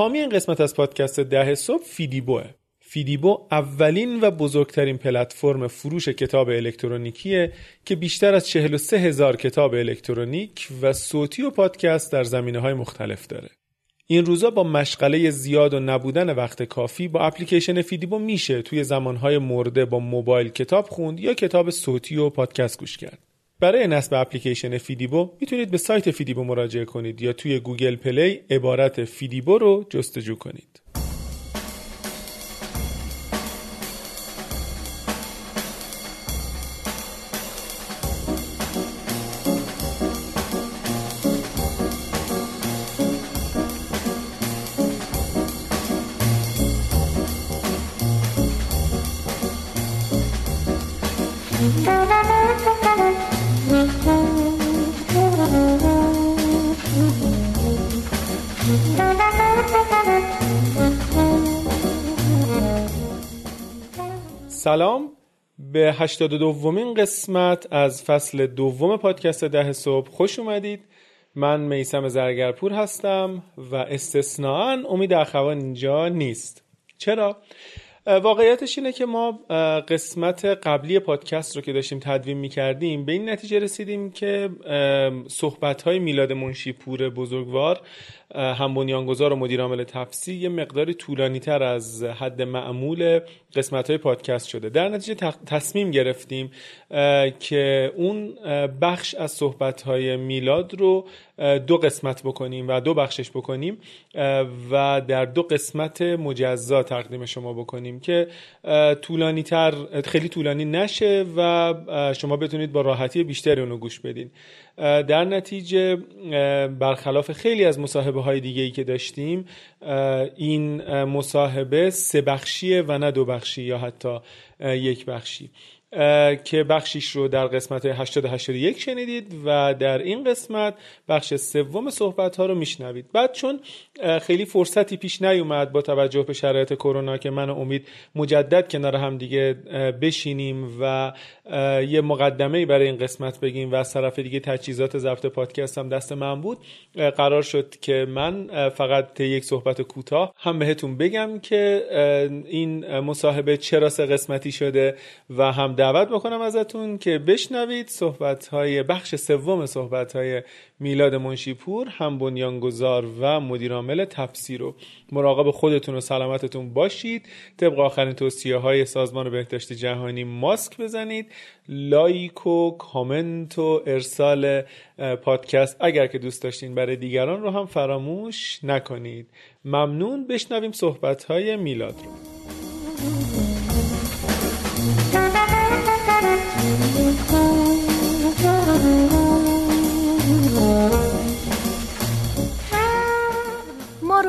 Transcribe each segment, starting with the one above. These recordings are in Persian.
حامی این قسمت از پادکست ده صبح فیدیبوئه فیدیبو اولین و بزرگترین پلتفرم فروش کتاب الکترونیکیه که بیشتر از 43 هزار کتاب الکترونیک و صوتی و پادکست در زمینه های مختلف داره. این روزا با مشغله زیاد و نبودن وقت کافی با اپلیکیشن فیدیبو میشه توی زمانهای مرده با موبایل کتاب خوند یا کتاب صوتی و پادکست گوش کرد. برای نصب اپلیکیشن فیدیبو می‌تونید به سایت فیدیبو مراجعه کنید یا توی گوگل پلی عبارت فیدیبو رو جستجو کنید. سلام به 82 دومین قسمت از فصل دوم پادکست ده صبح. خوش اومدید. من میسم زرگرپور هستم و استثناا امید اخوان اینجا نیست. چرا؟ واقعیتش اینه که ما قسمت قبلی پادکست رو که داشتیم تدوین می‌کردیم به این نتیجه رسیدیم که صحبت های میلاد منشیپور بزرگوار هم بنیانگذار و مدیر عامل تفسی یه مقداری طولانی تر از حد معمول قسمت های پادکست شده. در نتیجه تصمیم گرفتیم که اون بخش از صحبت های میلاد رو دو قسمت بکنیم و دو بخشش بکنیم و در دو قسمت مجزا تقدیم شما بکنیم که طولانی تر خیلی طولانی نشه و شما بتونید با راحتی بیشتری اونو گوش بدین. در نتیجه برخلاف خیلی از مصاحبه های دیگه ای که داشتیم این مصاحبه سه بخشیه و نه دو بخشی یا حتی یک بخشی. که بخشیش رو در قسمت 80 81 شنیدید و در این قسمت بخش سوم صحبت ها رو میشنوید. بعد چون خیلی فرصتی پیش نیومد با توجه به شرایط کرونا که من و امید مجدد کنار هم دیگه بشینیم و یه مقدمه برای این قسمت بگیم و از طرف دیگه تجهیزات ضبط پادکست هم دست من بود. قرار شد که من فقط یک صحبت کوتاه هم بهتون بگم که این مصاحبه چرا سه قسمتی شده و هم دعوت بکنم ازتون که بشنوید صحبت های بخش سوم صحبت های میلاد منشیپور هم بنیانگذار و مدیرعامل تفسیر رو. مراقب خودتون و سلامتتون باشید. طبق آخرین توصیه های سازمان بهداشت جهانی ماسک بزنید. لایک و کامنت و ارسال پادکست اگر که دوست داشتین برای دیگران رو هم فراموش نکنید. ممنون. بشنویم صحبت های میلاد رو.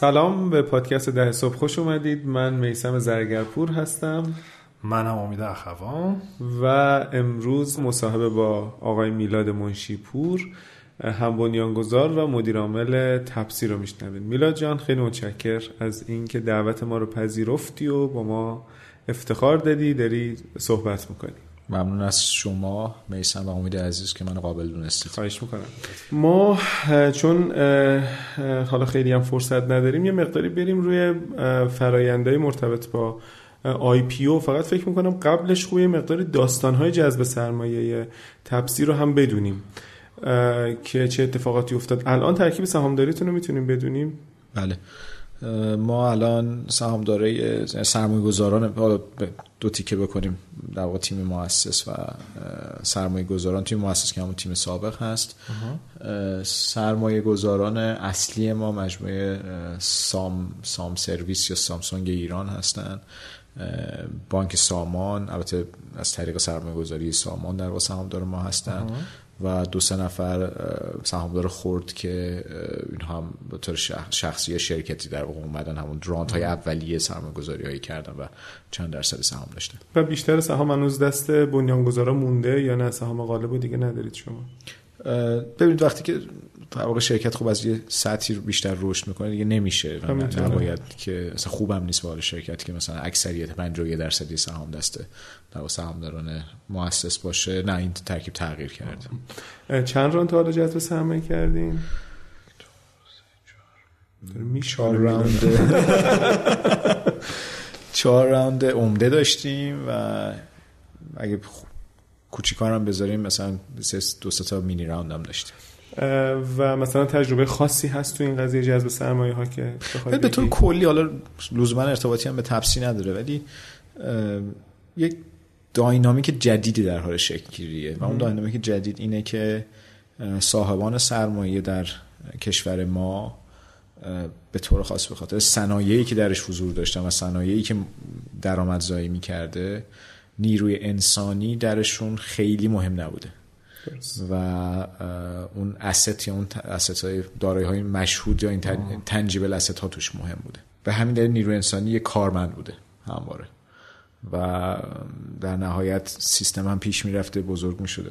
سلام به پادکست ده صبح خوش اومدید. من میسم زرگرپور هستم. من هم امید اخوان. و امروز مصاحبه با آقای میلاد منشیپور هم بنیانگذار و مدیرعامل تپسی رو میشنوید. میلاد جان خیلی متشکر از اینکه دعوت ما رو پذیرفتی و با ما افتخار دادی داری صحبت می‌کنی. ممنون از شما میسن و امید عزیز که من قابل دونستید. خواهش می‌کنم. ما چون حالا خیلی هم فرصت نداریم یه مقداری بریم روی فرایندهای مرتبط با آی پی او. فقط فکر می‌کنم قبلش خوبه مقداری داستانهای جذب سرمایه تبسی رو هم بدونیم که چه اتفاقاتی افتاد. الان ترکیب سهامداریتون رو می‌تونیم بدونیم؟ بله. ما الان سهامدارای سرمایه گذاران حالا دو تیکه بکنیم در واقع تیم مؤسس و سرمایه گذاران تیم مؤسس که همون تیم سابق هست. سرمایه گذاران اصلی ما مجموعه سام سام سرویس یا سامسونگ ایران هستند بانک سامان البته از طریق سرمایه گذاری سامان در واقع سهامدار ما هستن. و دو سه نفر سهامدار خورد که این هم به طور شخصی شرکتی در واقع اومدن همون درانت های اولیه سرمایه گذاری هایی کردن و چند درصد سهام داشتن و بیشتر سهام هنوز دست بنیانگذارا مونده یا نه؟ سهام غالب و دیگه ندارید شما؟ ببینید وقتی که در واقع شرکت خوب از یه سطحی بیشتر رشد می‌کنه دیگه نمیشه. نباید که مثلا خوبم نیست برای شرکت که مثلا اکثریت 51 درصدی سهام دسته در سهامداران مؤسس باشه. نه این ترکیب تغییر کرده. چند راند حالا جذب سرمایه کردین؟ چهار. راوند چهار راوند عمده داشتیم و اگه کوچیکارم بذاریم مثلا دو تا مینی راوند هم داشتیم. و مثلا تجربه خاصی هست تو این قضیه جذب سرمایه ها که به طور کلی حالا لزوما ارتباطی هم به تفصیل نداره ولی یک داینامیک جدیدی در حال شکل گیریه و اون داینامیک جدید اینه که صاحبان سرمایه در کشور ما به طور خاص به خاطر صنایعی که درش حضور داشتن و صنایعی که درآمدزایی می‌کرده نیروی انسانی درشون خیلی مهم نبوده. و اون اسست یا اون اسست های دارایی های مشهود یا این تنجیبل اسست ها توش مهم بوده. به همین دلیل نیروی انسانی یک کارمند بوده همواره. و در نهایت سیستم هم پیش می‌رفته بزرگ می‌شده.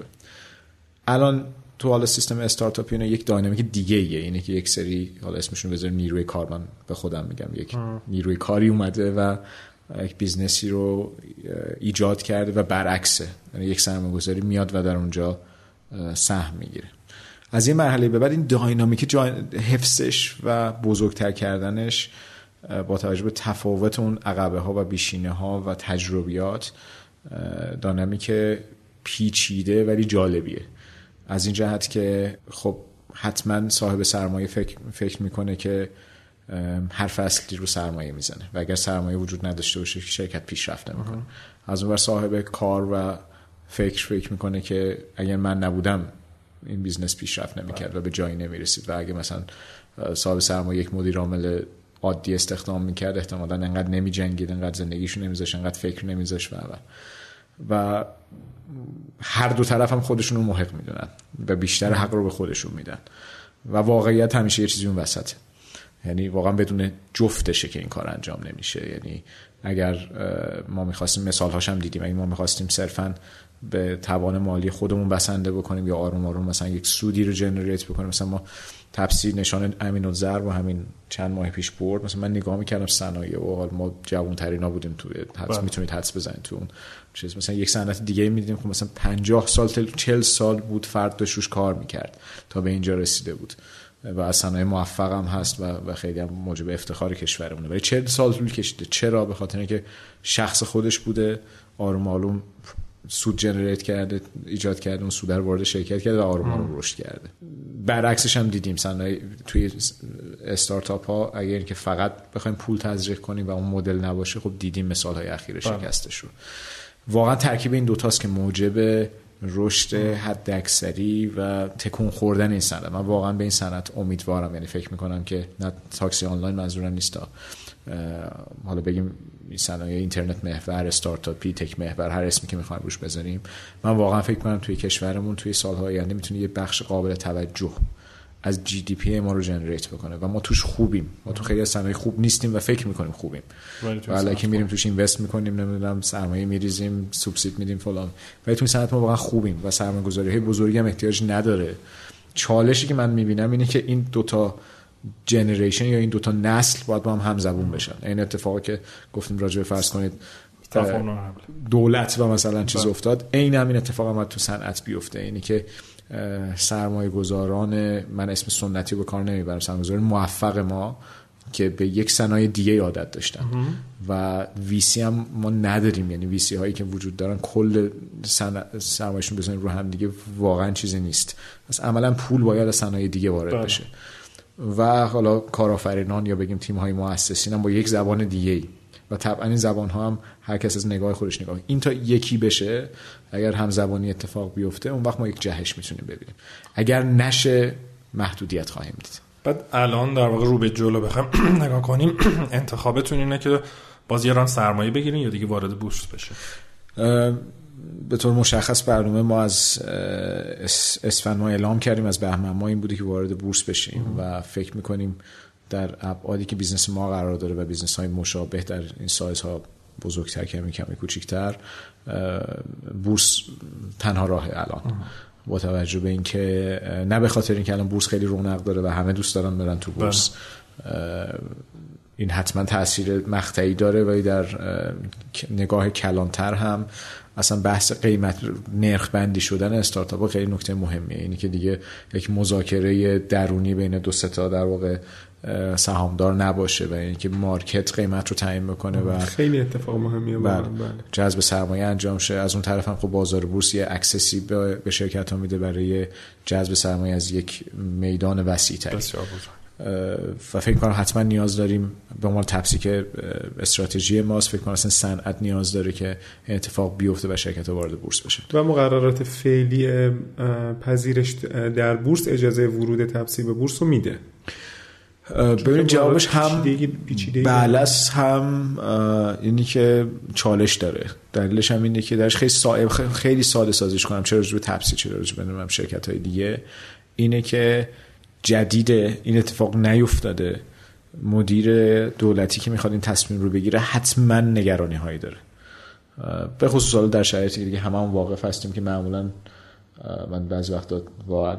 الان تو حالا سیستم استارتاپی اینا یک dynamic دیگه ایه. اینه که یک سری حالا اسمشون بذاریم نیروی کارمند به خودم میگم. یک نیروی کاری اومده و یک business ی رو ایجاد کرده و برعکسه. یعنی یک سرمایه‌گذاری میاد و در اونجا سهم می‌گیره. از این مرحله به بعد این dynamic حفظش و بزرگتر کردنش با توجه به تفاوت اون عقبه ها و پیشینه ها و تجربیات dynamic پیچیده ولی جالبیه. از این جهت که خب حتما صاحب سرمایه فکر, فکر می‌کنه که حرف اصلی رو سرمایه می‌زنه و اگر سرمایه وجود نداشته باشه شرکت پیشرفت نمی‌کنه. از اون صاحب کار و فکر فکر می‌کنه که اگر من نبودم این business پیشرفت نمی‌کرد و به جایی نمی‌رسید و اگه مثلا صاحب سرمایه یک مدیر عامل عادی استخدام می‌کرد احتمالا انقدر نمی جنگید انقدر زندگیشو نمیذاش انقدر فکر نمیذاش و و هر دو طرف هم خودشون رو محق می‌دونن و بیشتر حق رو به خودشون میدن. و واقعیت همیشه یه چیزی اون وسطه. یعنی واقعا بدون جفتشه که این کار انجام نمیشه. یعنی اگر ما می‌خواستیم مثال هاشم دیدیم. اگه ما می‌خواستیم صرفا به توان مالی خودمون بسنده بکنیم یا آروم آروم مثلا یک سودی رو جنریت بکنیم. مثلا ما تفسیر نشان امین و زر و همین چند ماه پیش برد. مثلا من نگاه می‌کردم صنایع و حال ما جوان ترینا بودیم تو حدس. بله. می‌تونید حدس بزنید تو اون چیز. مثلا یک صنعت دیگه می‌دیدیم. که مثلا 50 سال 40 سال بود فرد داشت روش کار می‌کرد تا به اینجا رسیده بود. و از صنایع موفق هم هست و, و خیلی هم موجب افتخار کشورمونه. ولی 40 سال طول کشیده. چرا؟ به خاطر اینکه شخص خودش بوده آروم آروم سود جنریت کرده ایجاد کرده اون سود رو وارد شرکت کرده و آروم آروم رشد کرده. برعکسش هم دیدیم صنایع توی استارتاپ ها اگر که فقط بخوایم پول تزریق کنیم و اون مدل نباشه خب دیدیم مثال های اخیر بله. شکستش رو واقعا ترکیب این دوتاست که موجب رشد حد اکثری و تکون خوردن این صنعت. من واقعا به این صنعت امیدوارم یعنی فکر می‌کنم که نه تاکسی آنلاین منظورم نیست حالا بگیم صنایع اینترنت محور استارتاپی تک محور هر اسمی که می‌خوایم روش بذاریم. من واقعا فکر کنم توی کشورمون توی سالهای آینده می‌تونه یه بخش قابل توجه از جی دی پی ما رو جنریت بکنه و ما توش خوبیم. ما تو خیلی از صنایع خوب نیستیم و فکر می‌کنیم خوبیم. و که میریم توش اینوست می‌کنیم نمی‌دونم سرمایه میریزیم سوبسید میدیم فلان. ولی توی صنعت ما واقعا خوبیم و سرمایه گذاری های بزرگی هم احتیاج نداره. چالشی که من می‌بینم اینه که این دوتا جنریشن یا این دوتا نسل باید با هم همزبون بشن. این اتفاقی که گفتیم راجع فرض کنید دولت و مثلا چیز افتاد. عین همین اتفاق هم تو صنعت بیفته. اینی که سرمایه گذاران من اسم سنتی به کار نمی‌برم. سرمایه گذاران موفق ما که به یک صنایع دیگه عادت داشتن. و ویسی هم ما نداریم. یعنی ویسی هایی که وجود دارن کل سرمایهشون بزنیم رو هم دیگه واقعا چیزی نیست. پس عملا پول باید از صنایع دیگه وارد بله. بشه. و حالا کارآفرینان یا بگیم تیم های مؤسسین هم با یک زبان دیگه ای و طبعا این زبان ها هم هر کس از نگاه خودش نگاه این تا یکی بشه اگر هم‌زبانی اتفاق بیفته اون وقت ما یک جهش می‌تونیم ببینیم. اگر نشه محدودیت خواهیم دید. بعد الان در واقع رو به جلو بخوام نگاه کنیم. انتخابتون اینه که باز یه round سرمایه بگیرین یا دیگه وارد بورس بشه؟ به طور مشخص برنامه ما از اسفند ما اعلام کردیم از بهمن ما این بوده که وارد بورس بشیم و فکر می‌کنیم در ابعادی که business ما قرار داره و business های مشابه در این سایز ها بزرگتر کمی کمی کوچیکتر بورس تنها راه الان. با توجه به اینکه نه به خاطر اینکه الان بورس خیلی رونق داره و همه دوست دارن برن تو بورس این حتما تاثیر مقطعی داره ولی در نگاه کلانتر هم اصلا بحث قیمت نرخ بندی شدن استارتاپ خیلی نکته مهمیه. اینی که دیگه یک مذاکره درونی بین دو تا در واقع سهامدار نباشه و اینکه market قیمت رو تعیین بکنه و خیلی اتفاق مهمیه. بله. بله. جذب سرمایه انجام شه. از اون طرف هم خب بازار بورس یه access ی به شرکت ها میده برای جذب سرمایه از یک میدان وسیع تری و فکر کنم حتما نیاز داریم به عنوان تپسی که استراتژی ماست. فکر کنم اصلا صنعت نیاز داره که اتفاق بیفته و شرکت وارد بورس بشه. و مقررات فعلی پذیرش در بورس اجازه ورود تپسی به بورس رو میده. ببینید جوابش هم بلس هم اینی که چالش داره. دلیلش هم اینه که درش خیلی خیلی ساده سازش کنم. چرا به تپسی چرا به شرکت های دیگه. اینه که جدیده این اتفاق نیفتاده. مدیر دولتی که می‌خواد این تصمیم رو بگیره حتما نگرانی هایی داره به خصوص در شرایطی دیگه همه هم واقف هستیم که معمولا من بعضی وقتا واقعا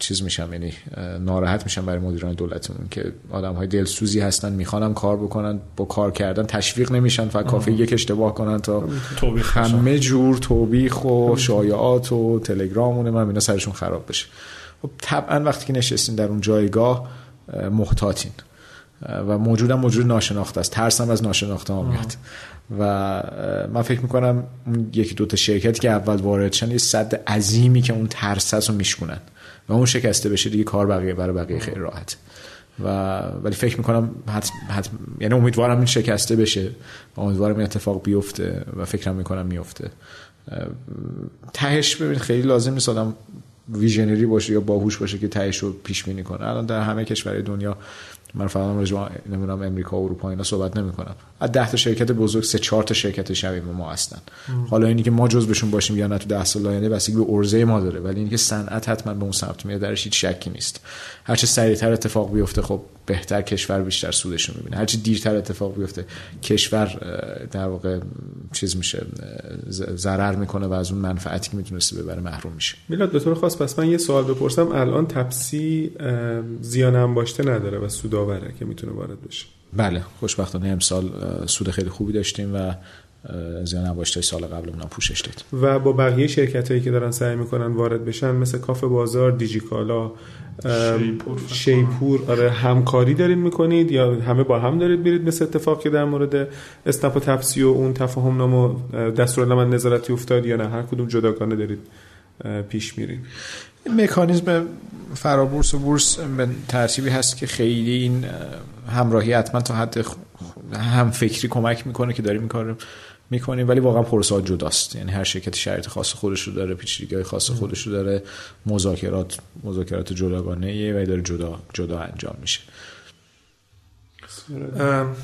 چیز میشم یعنی ناراحت میشم برای مدیران دولتمون که آدم های دلسوزی هستن می‌خوانم کار بکنن با کار کردن تشویق نمیشن فقط کافی یک اشتباه کنن تا همه جور توبیخ و شایعات و تلگرامونه من اینا سرشون خراب بشه. خب طبعا وقتی که نشستین در اون جایگاه محتاطین. و موجودم موجود ناشناخته است. ترسم از ناشناخته ها میاد. و من فکر می‌کنم اون یکی دوتا شرکتی که اول وارد شن یه صد عظیمی که اون ترس رو میشکنن و اون شکسته بشه دیگه کار بقیه برای بقیه خیلی راحت و ولی فکر می‌کنم حتم, حتم یعنی امیدوارم این شکسته بشه و امیدوارم این اتفاق بیفته و فکرم می‌کنم میفته تهش ببین خیلی لازم نیست آدم ویژنری باشه یا باهوش باشه که تهش رو پیش بینی کنه. الان در همه کشورهای دنیا من فقط راجع نمی‌دونم امریکا و اروپا اینا صحبت نمی کنم از 10 تا شرکت بزرگ سه چهار تا شرکت شبیه ما هستن. حالا اینی که ما جز بهشون باشیم یا نه تو 10 سال آینده بسیاری به ارزه ما داره. ولی اینکه صنعت حتما به اون سمت میاد درش هیچ شکی نیست. هر چه سریعتر اتفاق بیفته خب بهتر کشور بیشتر سودش رو می‌بینه. هر چه دیرتر اتفاق بیفته کشور در واقع چیز میشه ضرر می‌کنه و از اون منفعتی که می‌تونسته ببره محروم میشه میلاد به طور خاص پس من یه سوال بپرسم. الان تپسی زیان انباشته نداره و سودآوره که می‌تونه وارد بشه. بله خوشبختانه امسال سود خیلی خوبی داشتیم و زیان انباشته سال قبل هم پوشش داد. و با بقیه شرکت هایی که دارن سعی می‌کنن وارد بشن مثل کافه بازار دیجیکالا شیپور, شیپور آره همکاری دارید می‌کنید یا همه با هم دارید میرید مثل اتفاقی در مورد اسنپ و تپسی و اون تفاهم نامه دستورالعمل نظارتی افتاد یا نه؟ هر کدوم جداگانه دارید پیش میرید. مکانیزم فرابورس و بورس به ترتیبی هست که خیلی این همراهی حتما تا حد هم فکری کمک می‌کنه که داریم این کار می‌کنیم ولی واقعا پروسه جداست. یعنی هر شرکت شرایط خاص خودش رو داره پیچیدگی خاص خودش رو داره مذاکرات مذاکرات جداگانه و داره جدا جدا انجام میشه.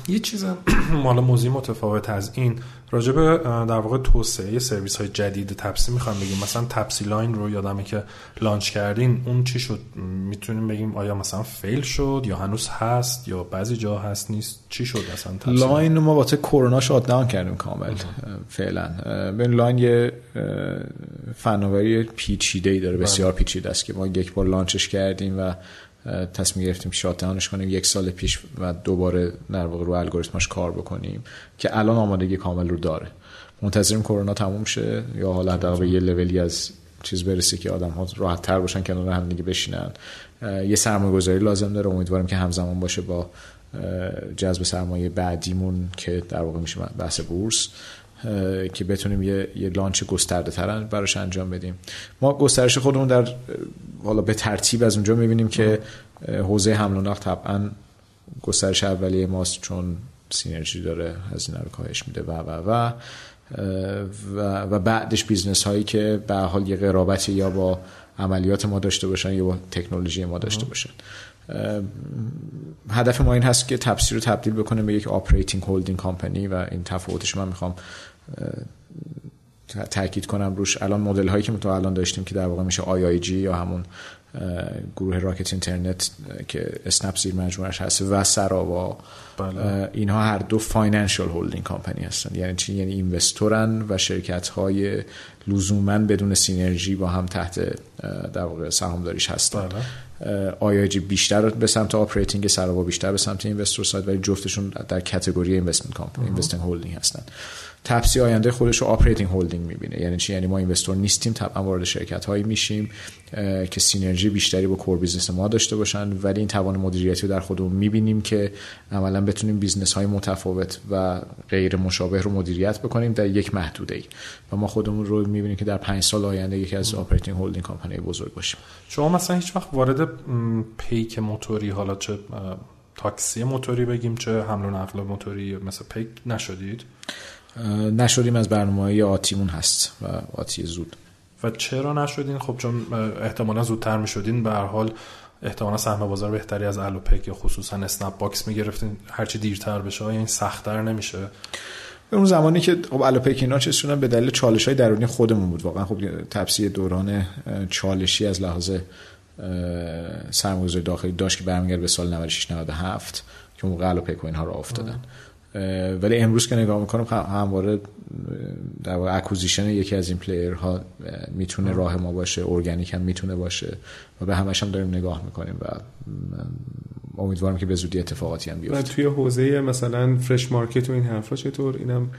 یه چیز مال موضوع متفاوت از این. راجع به در واقع توسعه سرویس های جدید تپسی می‌خوام بگیم. مثلا تپسی لاین رو یادمه که launch کردین. اون چی شد؟ می‌تونیم بگیم آیا مثلا fail شد یا هنوز هست یا بعضی جا هست نیست؟ چی شد اصلا تپسی لاین؟ ما واسه کرونا shut down کردیم کامل فعلا. ببین لاین یه فناوری پیچیده ای داره بسیار بله. پیچیده است که ما یک بار launch ش کردیم و تصمیم گرفتیم شاتداونش کنیم. یک سال پیش و دوباره در واقع رو الگوریتماش کار بکنیم که الان آمادگی کامل رو داره. منتظریم کرونا تموم شه یا حالا در یه لولی از چیز برسه که آدم ها راحت تر باشن کنار هم دیگه بشینن. یه سرمایه گذاری لازم داره. امیدواریم که همزمان باشه با جذب سرمایه بعدیمون که در واقع میشه بحث بورس. که بتونیم یه, یه لانچ گسترده تر براش انجام بدیم. ما گسترش خودمون در حالا به ترتیب از اونجا می‌بینیم که حوزه حمل و نقل طبعا گسترش اولیه ماست چون synergy داره هزینه رو کاهش میده و و و. و, بعدش business هایی که به حال یه قرابتی یا با عملیات ما داشته باشن یا با تکنولوژی ما داشته باشن. هدف ما این هست که تپسی رو تبدیل بکنه به یک operating holding company و این تفاوتش من می‌خوام تاکید کنم روش الان مدل هایی که ما الان داشتیم که در واقع میشه IIG یا همون گروه راکت اینترنت که اسنپ زیر مجموعش هست و سراوا بله. اینها هر دو financial holding company هستن یعنی چی یعنی investor ن و شرکت های لزوما بدون synergy با هم تحت در واقع سهامداریش هستن بله. جی بیشتر به سمت operating سراوا بیشتر به سمت investor side ولی جفتشون در category investment company investing holding هستن. تپسی آینده خودش رو operating holding می‌بینه. یعنی چی؟ یعنی ما investor نیستیم طبعا وارد شرکت هایی میشیم که synergy بیشتری با core business ما داشته باشن ولی این توان مدیریتی رو در خودمون می‌بینیم که عملا بتونیم business های متفاوت و غیر مشابه رو مدیریت بکنیم در یک محدوده ای و ما خودمون رو می‌بینیم که در پنج سال آینده یکی از operating holding company بزرگ باشیم. شما مثلا هیچ وقت وارد پیک موتوری حالا چه تاکسی موتوری بگیم چه حمل و نقل موتوری مثل پیک نشدید؟ نشدیم از برنامه آتیمون هست و آتی زود. و چرا نشدین؟ خب چون احتمالا زودتر می‌شدین به هر حال احتمالا سهم بازار بهتری از الوپک یا خصوصا اسنپ باکس می‌گرفتین. هرچی دیرتر بشه این سختتر نمیشه؟ اون زمانی که خب الوپک اینا چه به دلیل چالش های درونی خودمون بود. واقعا خب تپسی یه دوران چالشی از لحاظ سرمایه‌گذاری داخلی داشت که برمیگرده به سال 96 97 که موقع الوپک و اینها راه افتادن ولی امروز که نگاه می‌کنم همواره در واقع acquisition یکی از این player ها می‌تونه راه ما باشه ارگانیک هم می‌تونه باشه و به همش هم داریم نگاه می‌کنیم و امیدوارم که به زودی اتفاقاتی هم بیفته. توی حوزه مثلا fresh market و این حرفا چطور؟ اینم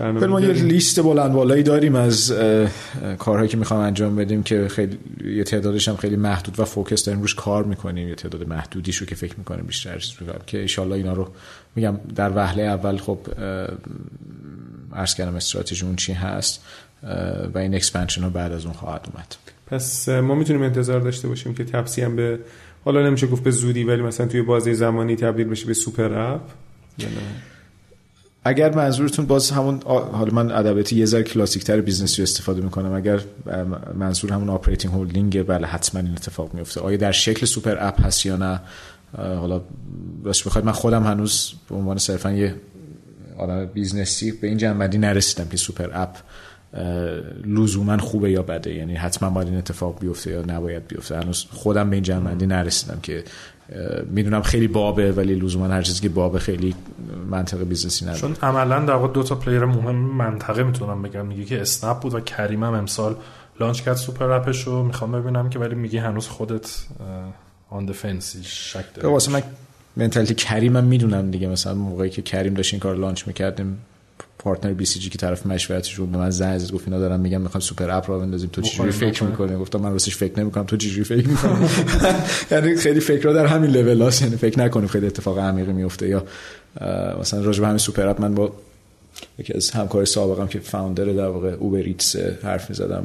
ما یه لیست بلند بالایی داریم از کارهایی که می‌خوام انجام بدیم که خیلی یه تعدادش هم خیلی محدود و focus داریم روش کار می‌کنیم. یه تعداد محدودیشو که فکر می‌کنیم بیشتر چیز می‌کنیم که ایشالله اینا رو میگم. در وهله اول خب عرض کردم استراتژی اون چی هست و این expansion ها بعد از اون خواهد اومد. پس ما می‌تونیم انتظار داشته باشیم که تپسی هم به حالا نمیشه گفت به زودی ولی مثلا توی بازه زمانی تبدیل بشه به super app. اگر منظورتون باز همون حالا من ادبیاتی یه ذره کلاسیک تر business ی استفاده می‌کنم. اگر منظور همون operating holding بله حتما این اتفاق میفته آیا در شکل super app هست یا نه؟ حالا راستش بخواید من خودم هنوز به عنوان صرفا یه آدم business ی به این جمع‌بندی نرسیدم که super app لزوما خوبه یا بده. یعنی حتما باید این اتفاق بیفته یا نباید بیفته. هنوز خودم به این جمع‌بندی نرسیدم که می‌دونم خیلی بابه ولی لزوما هر چیزی که بابه خیلی منطقه business ی نداره. چون عملا در واقع دو تا player مهم منطقه می‌تونم بگم. میگه که اسنپ بود و کریم هم امسال launch کرد super app ش رو می‌خوام ببینم که ولی میگه هنوز خودت آن دفنسی شک داره واسه من mentality کریم هم می‌دونم دیگه. مثلا موقعی که کریم داشت این کار launch می‌کردیم partner BCG که طرف مشورتش رو به من زنگ زد گفت اینا دارم میگم می‌خوام super app رو بندازیم. تو چجوری فکر می‌کنی؟ گفتم من راستش فکر نمی‌کنم. تو چجوری فکر می‌کنی؟ یعنی خیلی فکر در همین لول هاست یعنی فکر نکنیم خیلی اتفاق عمیقی میفته یا مثلا راجع به همین super app من با یکی از همکار سابقم که founder در واقع Uber Eats حرف می‌زدم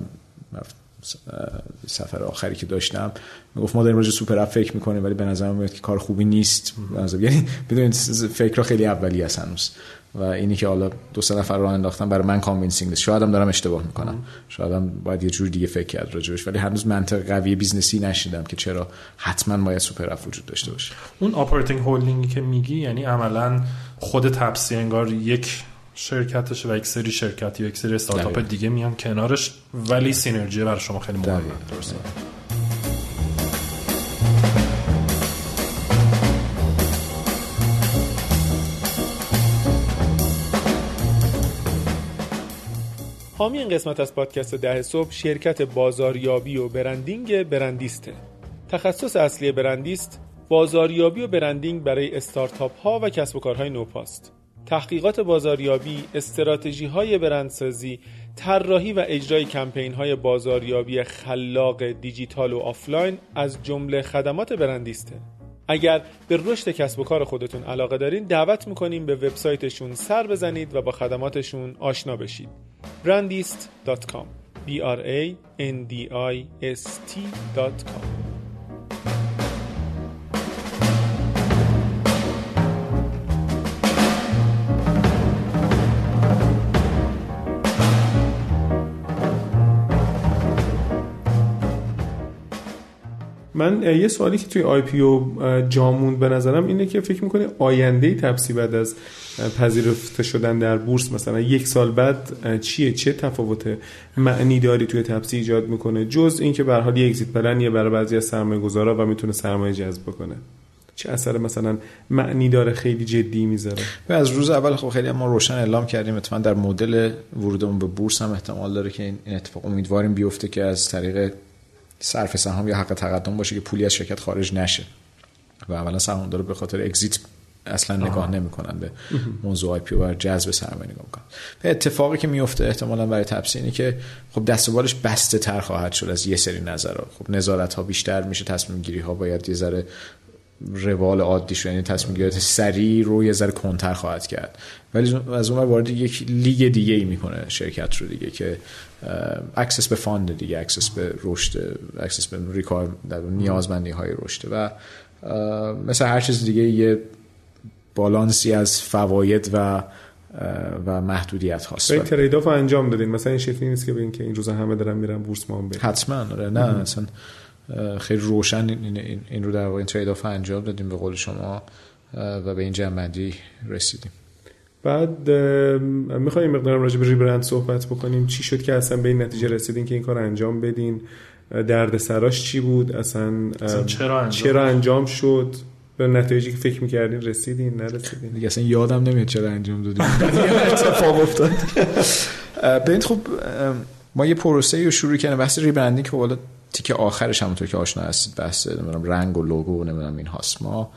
سفر آخری که داشتم. می‌گفت ما داریم راجع super app فکر می‌کنیم ولی به نظر میاد که کار خوبی نیست. یعنی بدون فکر خیلی اولی هست هنوز. و اینی که حالا دو سه نفر رو انداختم برای من convincing نیست. شاید هم دارم اشتباه می‌کنم. شاید هم باید یه جور دیگه فکر کرد راجبش. ولی هنوز منطق قوی business ی نشیدم که چرا حتما باید super app وجود داشته باشه. اون operating holding ی که میگی یعنی عملا خود تپسی انگار یک شرکتش و یک سری شرکت یا یک سری استارتاپ دیگه میان کنارش ولی synergy برای شما خیلی مهمه. درسته. حامی این قسمت از پادکست ده صبح شرکت بازاریابی و برندینگ برندیسته تخصص اصلی برندیست بازاریابی و برندینگ برای استارتاپ ها و کسب و کارهای نوپاست تحقیقات بازاریابی، استراتژی های برندسازی، طراحی و اجرای کمپین های بازاریابی خلاق دیجیتال و آفلاین از جمله خدمات برندیسته. اگر به رشد کسب و کار خودتون علاقه دارین دعوت می‌کنیم به وبسایتشون سر بزنید و با خدماتشون آشنا بشید. brandist.com b r a n d i s t.com من یه سوالی که توی آی پی او جاموند به نظرم اینه که فکر می‌کنه آینده تپسی بعد از پذیرفته شدن در بورس. مثلا یک سال بعد چیه؟ چه تفاوت معنی داری توی تپسی ایجاد می‌کنه؟ جز اینکه به حال یه اگزیت پلن یه برای بعضی از سرمایه گذارا و می‌تونه سرمایه جذب کنه چه اثر مثلا معنی داره خیلی جدی می‌ذاره؟ و از روز اول خب خیلی ما روشن اعلام کردیم. اتفاقا در مدل ورودمون به بورس هم احتمال داره که این اتفاق امیدواریم بیفته که از طریق صرف سهام یا حق تقدم باشه که پولی از شرکت خارج نشه. و اولا سهام‌دارا به خاطر exit اصلا نگاه نمی‌کنن به موضوع IPO و جذب سرمایه نگاه می‌کنن. به اتفاقی که میفته احتمالا برای تپسی که خب دست و بالش بسته تر خواهد شد از یه سری نظرات خب نظارت ها بیشتر میشه تصمیم گیری ها باید یه ذره روال عادی شد یعنی تصمیم گیریای سریع رو یه ذره کندتر خواهد کرد. ولی از اون وارد یک لیگ دیگه ای می‌کنه شرکت رو دیگه که access به fund دیگه access به رشد access به require نیازمندی های رشد. و مثل هر چیز دیگه یه بالانسی از فواید و و محدودیت هاست. این trade-off انجام دادین. مثلا این شکلی نیست که ببین که این روزا همه دارن میرن بورس ما هم حتما آره. نه اصلا خیلی روشن این, این رو در واقع این trade-off انجام دادیم به قول شما و به این جمع‌بندی رسیدیم. بعد می‌خوایم مقدارم راجع به ریبرند صحبت بکنیم. چی شد که اصلا به این نتیجه رسیدین که این کار انجام بدین؟ درد سراش چی بود؟ اصلا, چرا انجام, چرا انجام شد؟ به نتایجی که فکر می‌کردین رسیدین نرسیدین؟ دیگه اصلا یادم نمیاد چرا انجام دادیم. اتفاق افتاد. ببینید خب ما یه پروسه رو شروع کردیم. بحث ریبرندینگ که حالا تیک آخرش همونطور که آشنا هستید بحث نمی‌دونم رنگ و لوگو و نمی‌دونم این هاست. ما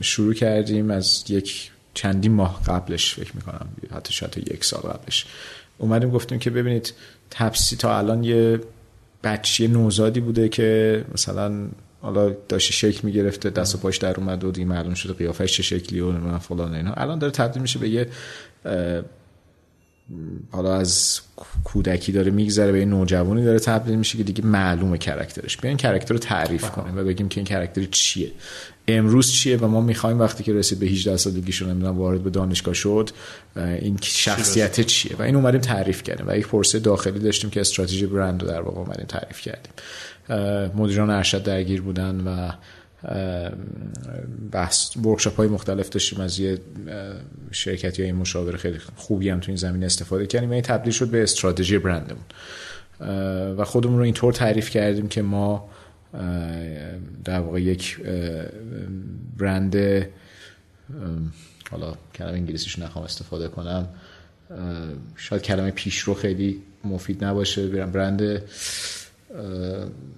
شروع کردیم از یک چندین ماه قبلش فکر می‌کنم حتی شاید یک سال قبلش. اومدیم گفتیم که ببینید تپسی تا الان یه بچه نوزادی بوده که مثلا حالا داشته شکل می‌گرفته دست و پاش در اومد و دیگه معلوم شده قیافش چه شکلی و فلان اینها الان داره تبدیل میشه به یه حالا از کودکی داره میگذره به یه نوجوانی داره تبدیل میشه که دیگه معلومه کرکترش. بیاین کرکتر رو تعریف کنیم و بگیم که این کرکتر چیه. امروز چیه و ما می‌خوایم وقتی که رسید به 18 سالگیشون نمی‌دونم وارد به دانشگاه شد این شخصیت چیه؟ و این اومدیم تعریف کردیم و یک پرسه داخلی داشتیم که استراتژی برند رو در واقع اومدیم تعریف کردیم. مدیران ارشد درگیر بودن و بحث ورکشاپ های مختلف داشتیم از یه شرکتی های مشاور خیلی خوبی هم تو این زمین استفاده کردیم. این تبدیل شد به استراتژی برندمون. و خودمون رو اینطور تعریف کردیم که ما در واقع یک برند حالا کلمه انگلیسیش نخوام استفاده کنم. شاید کلمه پیشرو خیلی مفید نباشه. برند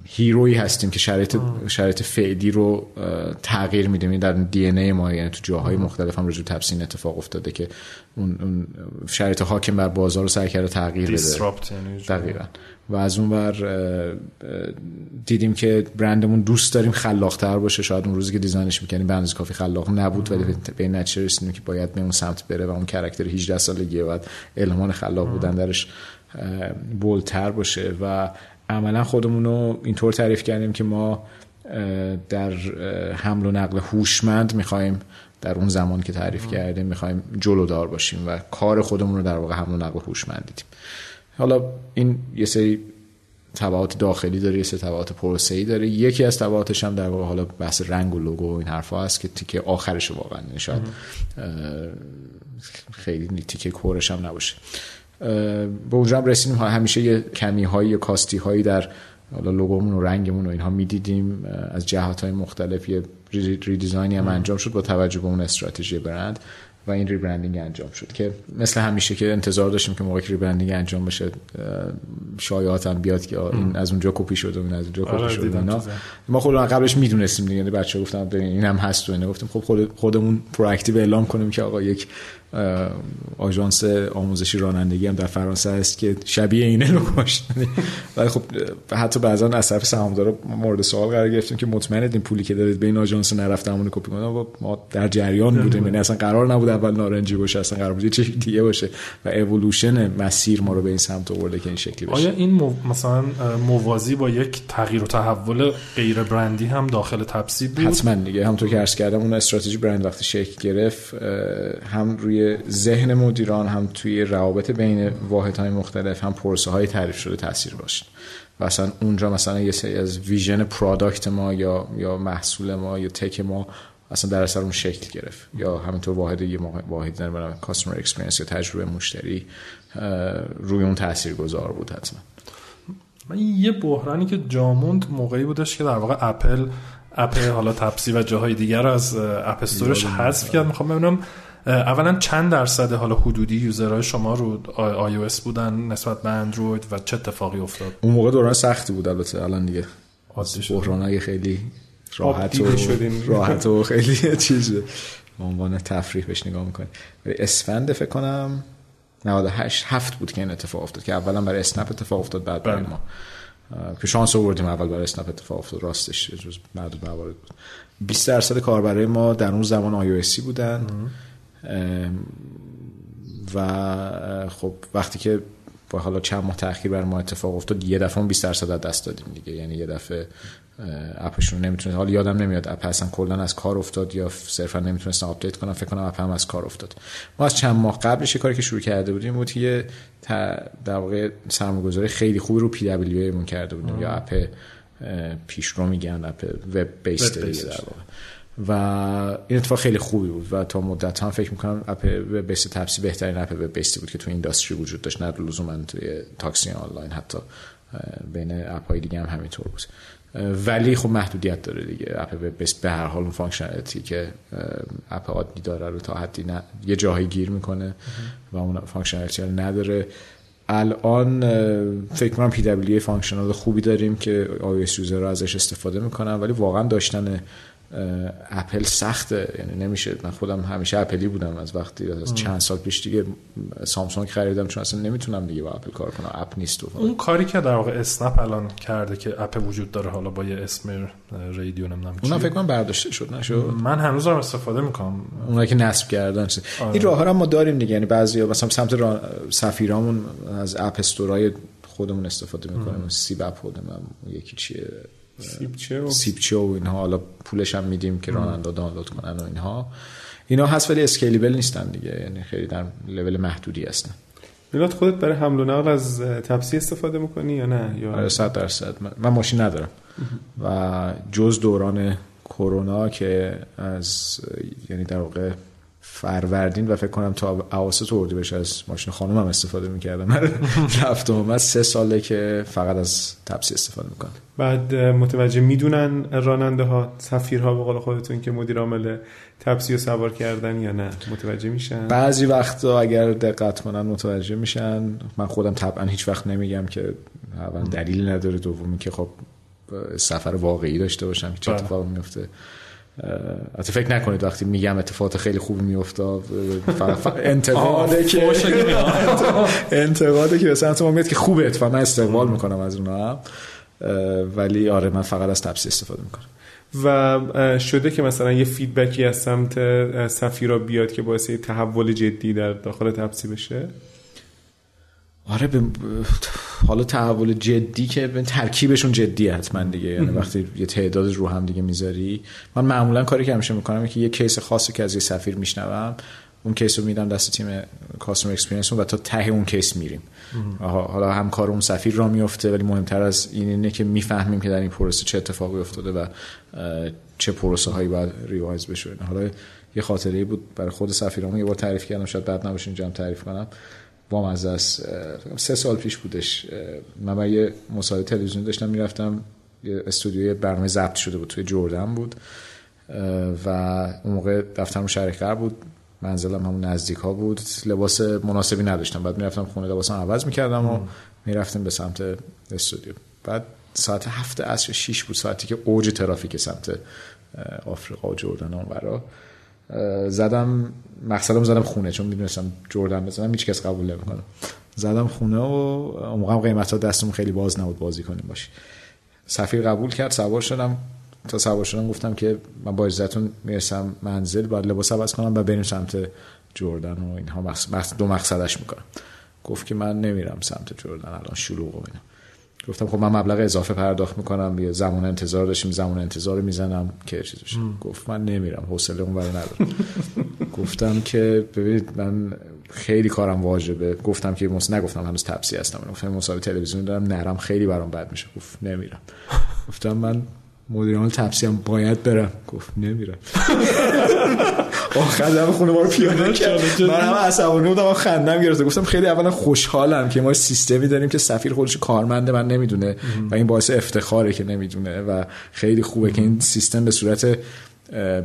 هیروی هستیم که شرایط شرایط فعلی رو تغییر میدیم. در دی ای ما یعنی تو جاهای مختلف هم رجوع تبسین اتفاق افتاده که اون, اون شرایط حاکم بر بازار رو سعی کرده تغییر بده. یعنی دقیقا. و از اون بر دیدیم که برندمون دوست داریم خلاقتر باشه. شاید اون روزی که دیزاینش می‌کنیم به اندازه کافی خلاق نبود ولی به این نتیجه رسیدیم که باید به اون سمت بره و اون کرکتر 18 سالگی بعد الهمان خلاق بودن درش بولتر باشه. و عملا خودمون رو اینطور تعریف کردیم که ما در حمل و نقل هوشمند می‌خوایم در اون زمان که تعریف کردیم می‌خوایم جلودار باشیم و کار خودمون رو در واقع حمل و نقل هوشمند دیدیم. حالا این یه سری تبعات داخلی داره یه سری تبعات پروسه‌ای داره. یکی از تبعاتش هم در واقع حالا بحث رنگ و لوگو و این حرفا هست که تیکه آخرش واقعا شاید خیلی تیکه کورش هم نباشه. به اونجا هم رسیدیم. همیشه یه کمی هایی کاستی هایی در حالا لوگومون و رنگمون و اینها می‌دیدیم. از جهات های مختلف یه ریدیزاینی هم انجام شد با توجه به اون استراتژی برند و این rebranding انجام شد که مثل همیشه که انتظار داشتیم که موقعی که rebranding انجام بشه شایعات هم بیاد که این از اونجا کپی شد و این از اونجا کپی آره، شد اینا. ما خودمون قبلش می‌دونستیم دیگه یعنی بچه‌ها گفتم ببین این هم هست و اینا. گفتیم خب خود خودمون proactive اعلام کنیم که آقا یک آژانس آموزشی رانندگی هم در فرانسه هست که شبیه اینه رو کاشت ولی خب حتی بعضا از طرف سهامدارا مورد سوال قرار گرفتیم که مطمئنید این پولی که دارید به این آژانس نرفته همون کپی کنه ما در جریان بودیم. یعنی اصلا قرار نبود اول نارنجی باشه اصلا قرار بود چه دیگه باشه. و اِوولوشن مسیر ما رو به این سمت آورده که این شکلی بشه. آیا این مو... مثلا موازی با یک تغییر و تحول غیر برندی هم داخل تپسی بود؟ حتما دیگه. همونطور که عرض کردم اون استراتژی برند وقتی شکل گرفت هم روی توی ذهن مدیران هم توی روابط بین واحدهای مختلف هم پرسه های تعریف شده تاثیر داشت و اصلا اونجا مثلا یه سری از ویژن پرادکت ما یا یا محصول ما یا تک ما اصلا در اثر اون شکل گرفت. یا همینطور واحد یه واحد در customer experience یا تجربه مشتری روی اون تاثیر گذار بود حتما. من یه بحرانی که یادم اومد موقعی بودش که در واقع اپل اپ حالا تپسی و جاهای دیگر از App Store ش حذف کرد. می‌خوام ببینم اولا چند درصد حالا حدودی user های شما رو iOS بودن نسبت به اندروید و چه اتفاقی افتاد؟ اون موقع دوران سختی بود البته الان دیگه بحرانای خیلی راحت و راحت و خیلی چیز. به عنوان تفریح بهش نگاه می‌کنیم. برای اسفند فکر کنم 98 هفت بود که این اتفاق افتاد که اولا برای اسنپ اتفاق افتاد بعد برای بله. ما. که شانس آوردیم اول برای اسنپ اتفاق افتاد راستش جز معدود موارد بود. 20 درصد کاربرای ما در اون زمان آی بودن. و خب وقتی که با حالا چند ماه تاخیر بر ما اتفاق افتاد یه دفعه 20 درصد از دست دادیم دیگه. یعنی یه دفعه app شون نمی‌تونه حالا یادم نمیاد app اصلا کلا از کار افتاد یا صرفا نمی‌تونستن update کنم فکر کنم app هم از کار افتاد. ما از چند ماه قبلش کاری که شروع کرده بودیم بود که در واقع سرمایه‌گذاری خیلی خوبی رو PWA مون کرده بودیم. یا app پیشرو میگن app web-based در واقع. و این اتفاق خیلی خوبی بود و تا مدت هم فکر می‌کنم app web-based تپسی بهترین app web-based ی بود که تو industry وجود داشت نه لزوما توی تاکسی آنلاین حتی بین app های دیگه هم همینطور بود. ولی خب محدودیت داره دیگه. app web به هر حال اون functionality که app عادی داره رو تا حدی نه یه جاهایی گیر می‌کنه و اون functionality نداره. الان فکر کنم PWA functional خوبی داریم که iOS user رو ازش استفاده می‌کنن ولی واقعا داشتن اپل سخته. یعنی نمیشه من خودم همیشه اپلی بودم از وقتی از چند سال پیش دیگه سامسونگ خریدم چون اصلا نمی‌تونم دیگه با اپل کار کنم. app نیست اون کاری که در واقع اسنپ الان کرده که app وجود داره حالا با یه اسم رادیو نمی‌دونم اونم فکر کنم برداشته شد نشد؟ من هنوز هم استفاده می‌کنم. اونایی که نصب کردن آره. این راه هم ما داریم دیگه. یعنی بعضی مثلا سمت را... سفیرامون از app store ای خودمون استفاده می‌کنیم. سیب اپ خودمون یکی چیه. سیبچه و سیبچه و اینها. حالا پولش هم میدیم که راننده دانلود کنن و اینها. اینا هست ولی اسکیلیبل نیستن دیگه. یعنی خیلی در لول محدودی هستن. میلاد خودت برای حمل و نقل از تپسی استفاده می‌کنی یا نه؟ یا آره 100 درصد. من ماشین ندارم. و جز دوران کرونا که از یعنی در واقع فروردین و فکر کنم تا اواسط بشه از ماشین خانومم استفاده می‌کردم. من رفتم از سه ساله که فقط از تپسی استفاده می‌کنم. بعد متوجه می‌دونن راننده ها سفیرها به قول خودتون که مدیر عامل تپسی رو سوار کردن یا نه؟ متوجه میشن؟ بعضی وقتا اگر دقت کنن متوجه میشن. من خودم طبعا هیچ وقت نمیگم که اول دلیل نداره. دومی که خب سفر واقعی داشته باشم چه بله. اتفاقی میفته حتی فکر نکنید وقتی میگم اتفاقات خیلی خوبی میافتاد انتقاده که انتقاده که به سمت ما میاد که خوبه اتفاقا من استقبال می‌کنم از اونها ولی آره من فقط از تپسی استفاده می‌کنم. و شده که مثلا یه feedback ی از سمت سفیرا بیاد که باعث تحول جدی در داخل تپسی بشه؟ آره به حالا تحول جدی که به ترکیبشون جدی حتما دیگه. یعنی وقتی یه تعداد رو هم دیگه می‌ذاری. من معمولا کاری که همیشه می‌کنم که یه case خاصی که از یه سفیر میشنوم اون case رو میدم دست تیم customer experience و تا ته اون case میریم. حالا هم کار اون سفیر را میفته ولی مهمتر از این اینه که می‌فهمیم که در این پروسه چه اتفاقی افتاده و چه پروسه هایی باید ریوایز بشه. حالا یه خاطره بود برای خود سفیرامون یه بار تعریف کردم شاید بعد نباشه اینجا تعریف کنم. با از سه سال پیش بودش من با یه مصاحبه تلویزیونی داشتم می‌رفتم یه استودیوی برنامه ضبط شده بود توی جردن بود و اون موقع دفترم شهرکر بود منزلم همون نزدیک ها بود لباس مناسبی نداشتم بعد می‌رفتم خونه لباسم عوض می‌کردم و می‌رفتم به سمت استودیو. بعد ساعت هفت عصر شیش بود ساعتی که اوج ترافیک سمت آفریقا و جردن اون زدم مقصدم زدم خونه چون می‌دونستم جردن بزنم هیچ کس قبول نمی‌کنه. زدم خونه و اون موقع قیمتا دستمون خیلی باز نبود بازی کنیم باشی سفیر قبول کرد سوار شدم. تا سوار شدم گفتم که من با اجازهتون می‌رسم منزل باید لباس عوض کنم و بریم سمت جردن و اینها. مقصد دو مقصدش می‌کنم. گفت که من نمیرم سمت جردن الان شلوغ و اینا. گفتم خب من مبلغ اضافه پرداخت می‌کنم یه زمان انتظار داشتیم زمان انتظار می‌زنم که چیز بشه. گفت من نمیرم حوصله اون برای ندارم. گفتم که ببینید من خیلی کارم واجبه. گفتم که مس نگفتم هنوز تپسی هستم. گفتم مسابقه تلویزیون دارم نرم خیلی برام بد میشه. گفت نمیرم. گفتم من مدیر عامل تپسی هم باید برم. گفت نمیرم. آخر دم خونه ما رو پیاده کرد. من هم عصبانی بودم خندم گرفته. گفتم خیلی اولا خوشحالم که ما سیستمی داریم که سفیر خودش کارمند من نمی‌دونه و این باعث افتخاره که نمی‌دونه و خیلی خوبه که این سیستم به صورت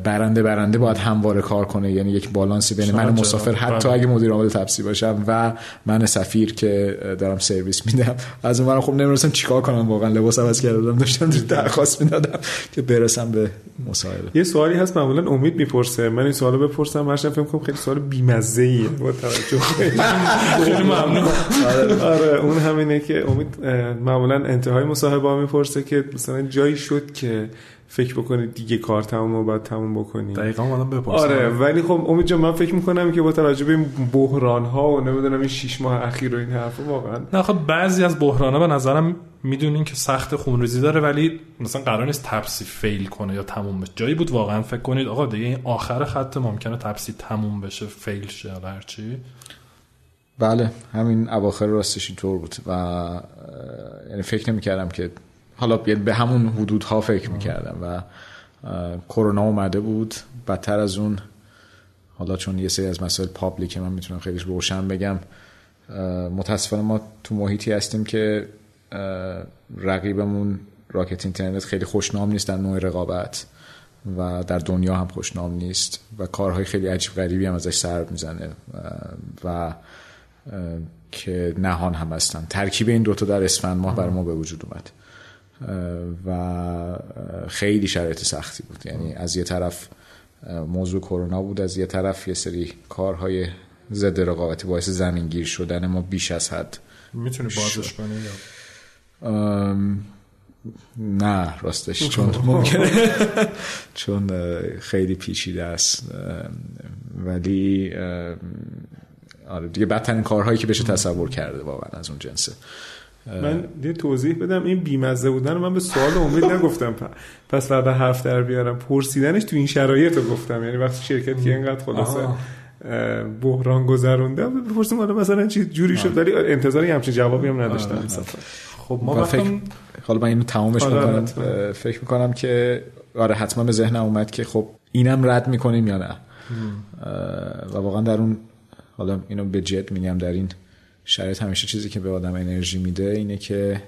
برنده برنده باید همواره کار کنه. یعنی یک بالانسی بین من مسافر حتی اگه مدیر عامل تپسی باشم و من سفیر که دارم سرویس میدم. از اون خب نمی‌رسم چیکار کنم. واقعا لباس عوض کردم. داشتم درخواست می‌دادم که برسم به مصاحبه یه سوالی هست. معمولا امید می‌پرسه. من این سوالو بپرسم. هرچند فکر کنم خیلی سوال بیمزه ایه با توجه خیلی ممنون. آره. آره اون همینه که امید معمولا انتهای مصاحبه می‌پرسه که مثلا جایی شد که فکر بکنید دیگه کار تموم رو باید تموم بکنی. دقیقا مادم بپرسم. آره ولی خب امید جان من فکر می‌کنم که با توجه به این بحران ها و نمی‌دونم این شیش ماه اخیر و این حرف واقعا. نه خب بعضی از بحران ها به نظرم می‌دونین که سخت خونریزی داره ولی مثلا قرار نیست تپسی فیل کنه یا تموم بشه. جایی بود واقعا فکر کنید آقا دیگه این آخر خط ممکنه تپسی تموم بشه فیل شه یا هرچی بله همین اواخر راستش اینطور بود و یعنی فکر نمی‌کردم که حالا به همون حدودها فکر می‌کردم و کرونا اومده بود. بدتر از اون حالا چون یه سری از مسائل پابلیک من می‌تونم خیلی روشن بگم متاسفانه ما تو محیطی هستیم که رقیبمون راکت اینترنت خیلی خوشنام نیست در نوع رقابت و در دنیا هم خوشنام نیست و کارهای خیلی عجیب غریبی هم ازش سر می‌زنه و که نهان هم هستن. ترکیب این دوتا در اسفند ماه برای ما به وجود اومد. و خیلی شرایط سختی بود. یعنی از یه طرف موضوع کرونا بود از یه طرف یه سری کارهای ضد رقابتی باعث زمینگیر شدن ما بیش از حد می‌تونی بازش کنی نه راستش چون ممکنه. چون خیلی پیچیده است. ولی آره دیگه بدترین کارهایی که بشه تصور کرده واقعا از اون جنسه. من یه توضیح بدم این بیمزه بودن من به سوال امید نگفتم. پس فردا حرف در بیارم. پرسیدنش تو این شرایط رو گفتم. یعنی وقتی شرکت که اینقدر خلاصه بحران گذرونده بپرسیم حالا مثلا چی جوری شد؟ ولی انتظاری همچین جوابی هم نداشتم. خب ما فکر حالا من اینو تمامش آره می‌کنم. فکر می‌کنم که آره حتما به ذهنم اومد که خب اینم رد می‌کنیم یا نه. و واقعا در اون حالا اینو به جد میگم در این شرایط همیشه چیزی که به آدم انرژی میده اینه که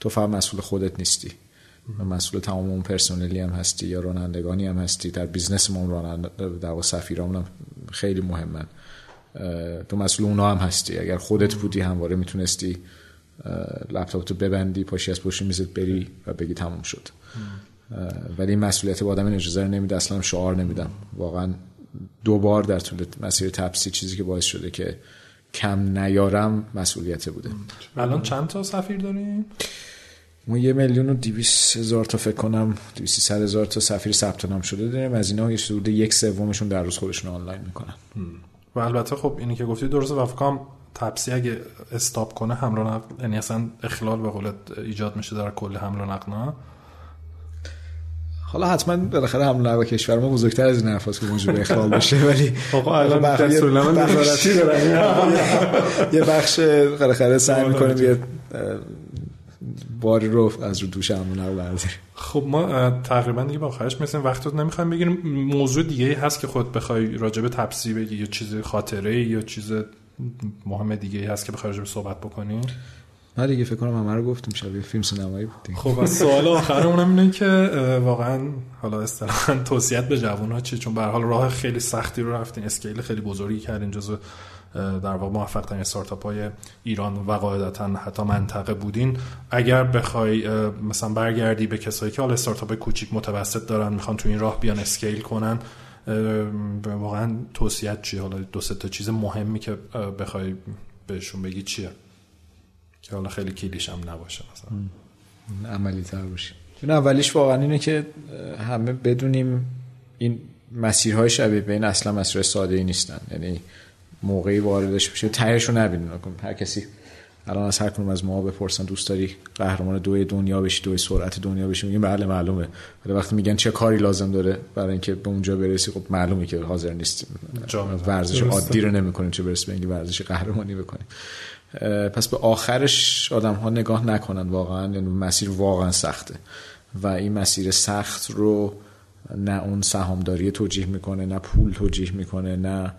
تو فقط مسئول خودت نیستی. و مسئول تمام اون پرسنلی هم هستی یا رانندگانی هم هستی. در business ما راننده در سفیرامون هم خیلی مهمن. تو مسئول اونا هم هستی. اگر خودت بودی همواره می‌تونستی لپتاپ تو ببندی پاشی از پشت میزت بری و بگی تموم شد. ولی مسئولیت با آدم اجازه نمیده. اصلا شعار نمیدم. واقعا دو بار در طول مسیر تپسی چیزی که باعث شده که کم نیارم مسئولیت بوده. الان چند تا سفیر داریم؟ ما یه میلیون و دیویس هزار تا فکر کنم دیویسی سر هزار تا سفیر ثبت نام شده داریم. از اینا یه حدود یک سومشون در روز خودشون آنلاین می‌کنن. و البته خب اینی که گفتی درسته و فکرم تپسی اگه استاپ کنه حمل و نقل یعنی اصلا اخلال به قولت ایجاد میشه در کل حمل و نقل نه؟ حالا حتما بالاخره حمل نقل کشور ما بزرگتر از این حرفاست که موجب اخلال بشه ولی آقا الان دستورالعمل نظارتی دارن؟ یه بخش بالاخره سعی می‌کنیم یه باری رو از رو دوش حمل نقل برداریم. خب ما تقریبا دیگه با آخرش مثل وقت رو نمی‌خوایم بگیریم. موضوع دیگه هست که خود بخوای راجع به تپسی بگی یا چیز خاطره یا چیز مهم دیگه هست که بخوای راجع به صحبت بکنیم نه دیگه فکر کنم همه رو گفتیم شبیه فیلم سینمایی بود خب از سوال آخرمون هم اینه که واقعا حالا اصطلاحا توصیت به جوان ها چیه؟ چون به حال راه خیلی سختی رو رفتین scale خیلی بزرگی کردین جزو در واقع موفق ترین استارتاپ های ایران و قاعدتا حتی منطقه بودین. اگر بخوای مثلا برگردی به کسایی که حالا استارتاپ کوچیک متوسط دارن می‌خوان تو این راه بیان scale کنن واقعا توصیت چیه؟ حالا دو سه تا چیز مهمی که بخوای بهشون بگی چیه؟ که حالا خیلی کلیش هم نباشه مثلا. عملی تر باشه. اولیش واقعا اینه که همه بدونیم این مسیرهای شبیه به این اصلا مسیر ساده ای نیستن. یعنی موقعی واردش بشه. تهش رو نبینیم. هر کسی الان از هر کنون از ما بپرسن دوست داری قهرمان دوی دنیا بشی دوی سرعت دنیا بشی؟ میگیم بله معلومه. ولی وقتی میگن چه کاری لازم داره برای اینکه به اونجا برسی خب معلومه که حاضر نیستیم. ورزش عادی رو نمی‌کنیم چه برسه به اینکه ورزش قهرمانی بکنیم. پس به آخرش آدم ها نگاه نکنن واقعا یعنی مسیر واقعا سخته. و این مسیر سخت رو نه اون سهامداری توجیه می‌کنه نه پول توجیه می‌کنه نه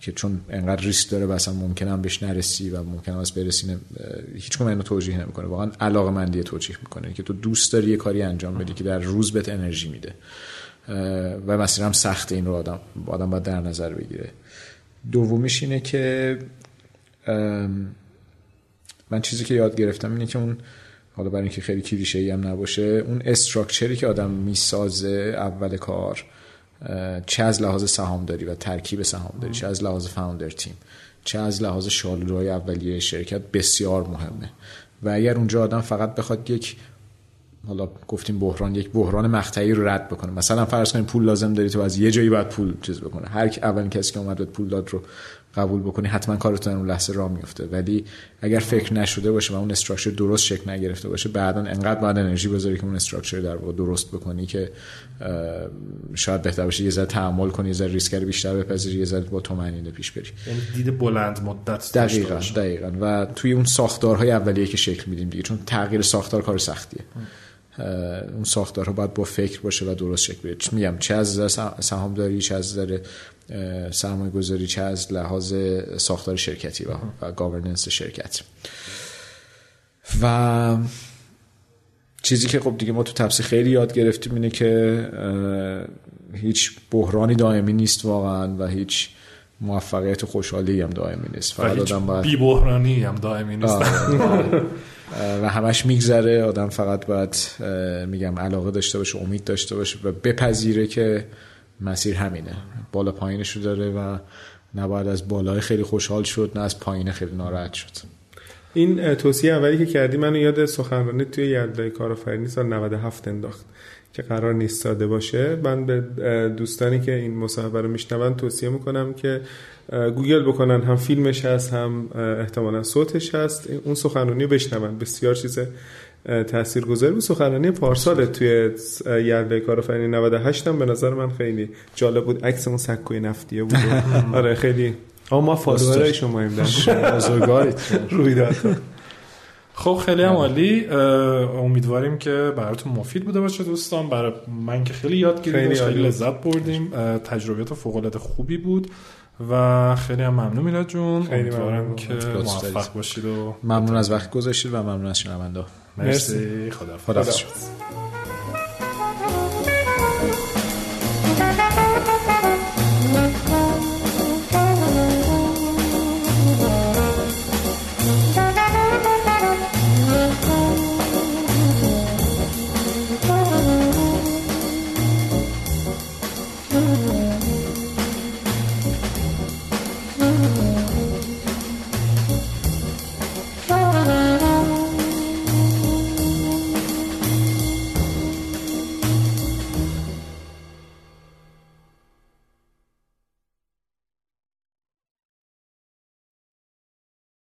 که چون انقدر ریسک داره اصلا ممکنه هم بهش نرسی و ممکنه هم از برسی هیچ اینو توجیه نمی‌کنه. واقعا علاقه مندی توجیه می‌کنه. که تو دوست داری یه کاری انجام بدی که در روز بهت انرژی میده. و مسیر هم سخته این رو آدم آدم باید در نظر بگیره. دومیش اینه که من چیزی که یاد گرفتم اینه که اون حالا برای اینکه خیلی کلیشه ای هم نباشه اون استراکچری که آدم می‌سازه اول کار چه از لحاظ سهامداری و ترکیب سهامداری چه از لحاظ فاوندر تیم چه از لحاظ شالودهای اولیه شرکت بسیار مهمه. و اگر اونجا آدم فقط بخواد یک حالا گفتیم بحران یک بحران مقطعی رو رد بکنه. مثلا فرض کنیم پول لازم داری تو از یه جایی باید پول چیز بکنه. هر اولین کسی که اومد پول داد رو قبول بکنی حتما کارتون اون لحظه راه میفته ولی اگر فکر نشده باشه و اون استراکچر درست شکل نگرفته باشه بعدا انقدر باید انرژی بذاری که اون استراکچر در واقع درست بکنی که شاید بهتر باشه یه ذره تحمل کنی یه ذره ریسک بیشتر بپذیری یه ذره با تومنینه پیش بری. یعنی دید بلند مدت دقیقاً دقیقاً. و توی اون ساختارهای اولیه که شکل میدیم دیگه چون تغییر ساختار کار سختیه. اون ساختارها باید با فکر باشه و درست شکل بگیره. میگم؟ چه از نظر سهامداری چه از نظر سرمایه گذاری چه از لحاظ ساختار شرکتی و, و گاورننس شرکت. و چیزی که خب دیگه ما تو تپسی خیلی یاد گرفتیم اینه که هیچ بحرانی دائمی نیست واقعا و هیچ موفقیت خوشحالی هم دائمی نیست. فقط آدم باید بی بحرانی هم دائمی نیست. و همش میگذره. آدم فقط باید میگم علاقه داشته باشه امید داشته باشه و بپذیره که مسیر همینه. بالا پایینش رو داره و نباید از بالای خیلی خوشحال شد نه از پایین خیلی ناراحت شد. این توصیه اولی که کردی منو یاد سخنرانی توی یلدای کارآفرینی سال 97 انداخت که قرار نیست ساده باشه. من به دوستانی که این مصاحبه رو میشنون توصیه می‌کنم که گوگل بکنن. هم فیلمش هست هم احتمالا صوتش هست. اون سخنرانی رو بشنون. بسیار چیز تاثیرگذاری بود. سخنرانی پارسال توی یلده کارآفرینی 98 هم به نظر من خیلی جالب بود. عکس اون سکوی نفتیه بود. آره خیلی. اما ما فالوورای شما ایم روی داد خب خیلی هم عالی. امیدواریم که براتون مفید بوده باشه دوستان. برای من که خیلی یاد گرفتم خیلی, خیلی لذت بردیم. تجربیات فوق العاده خوبی بود و خیلی هم ممنون میلاد جون. خیلی ممنون. که موفق باشید و ممنون از وقت گذاشتید و ممنون از شنونده مرسی. خدا خدا